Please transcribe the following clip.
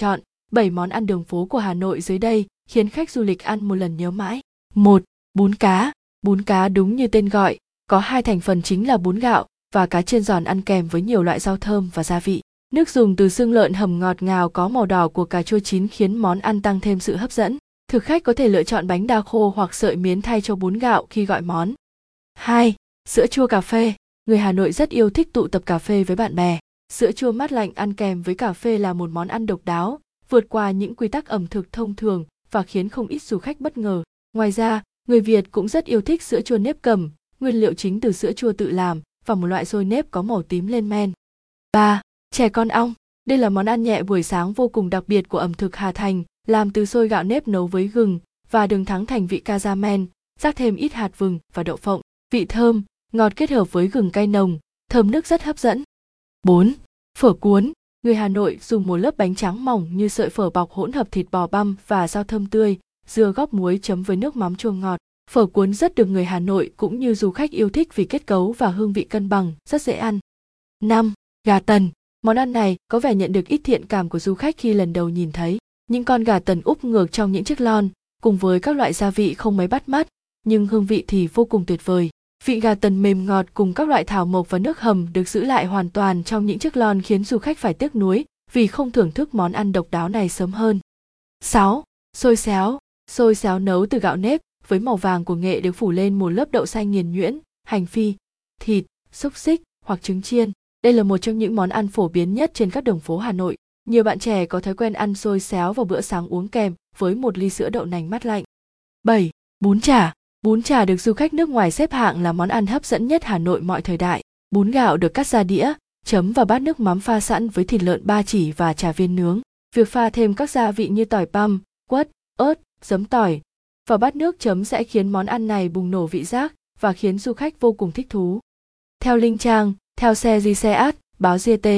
Chọn 7 món ăn đường phố của Hà Nội dưới đây khiến khách du lịch ăn một lần nhớ mãi. 1. Bún cá. Bún cá đúng như tên gọi, có hai thành phần chính là bún gạo và cá chiên giòn ăn kèm với nhiều loại rau thơm và gia vị. Nước dùng từ xương lợn hầm ngọt ngào có màu đỏ của cà chua chín khiến món ăn tăng thêm sự hấp dẫn. Thực khách có thể lựa chọn bánh đa khô hoặc sợi miến thay cho bún gạo khi gọi món. 2. Sữa chua cà phê. Người Hà Nội rất yêu thích tụ tập cà phê với bạn bè. Sữa chua mát lạnh ăn kèm với cà phê là một món ăn độc đáo, vượt qua những quy tắc ẩm thực thông thường và khiến không ít du khách bất ngờ. Ngoài ra, người Việt cũng rất yêu thích sữa chua nếp cầm, nguyên liệu chính từ sữa chua tự làm và một loại xôi nếp có màu tím lên men. 3. Chè con ong. Đây là món ăn nhẹ buổi sáng vô cùng đặc biệt của ẩm thực Hà Thành, làm từ xôi gạo nếp nấu với gừng và đường thắng thành vị men, rắc thêm ít hạt vừng và đậu phộng. Vị thơm, ngọt kết hợp với gừng cay nồng, thơm nước rất hấp dẫn. 4. Phở cuốn. Người Hà Nội dùng một lớp bánh trắng mỏng như sợi phở bọc hỗn hợp thịt bò băm và rau thơm tươi, dưa góp muối chấm với nước mắm chua ngọt. Phở cuốn rất được người Hà Nội cũng như du khách yêu thích vì kết cấu và hương vị cân bằng, rất dễ ăn. 5. Gà tần. Món ăn này có vẻ nhận được ít thiện cảm của du khách khi lần đầu nhìn thấy. Những con gà tần úp ngược trong những chiếc lon, cùng với các loại gia vị không mấy bắt mắt, nhưng hương vị thì vô cùng tuyệt vời. Vị gà tần mềm ngọt cùng các loại thảo mộc và nước hầm được giữ lại hoàn toàn trong những chiếc lon khiến du khách phải tiếc nuối vì không thưởng thức món ăn độc đáo này sớm hơn. 6. Xôi xéo. Xôi xéo nấu từ gạo nếp với màu vàng của nghệ được phủ lên một lớp đậu xanh nghiền nhuyễn, hành phi, thịt, xúc xích hoặc trứng chiên. Đây là một trong những món ăn phổ biến nhất trên các đường phố Hà Nội. Nhiều bạn trẻ có thói quen ăn xôi xéo vào bữa sáng uống kèm với một ly sữa đậu nành mát lạnh. 7. Bún chả. Bún chả được du khách nước ngoài xếp hạng là món ăn hấp dẫn nhất Hà Nội mọi thời đại. Bún gạo được cắt ra đĩa, chấm vào bát nước mắm pha sẵn với thịt lợn ba chỉ và trà viên nướng. Việc pha thêm các gia vị như tỏi băm, quất, ớt, giấm tỏi vào bát nước chấm sẽ khiến món ăn này bùng nổ vị giác và khiến du khách vô cùng thích thú. Theo Linh Trang, theo xe di xe át, báo GT,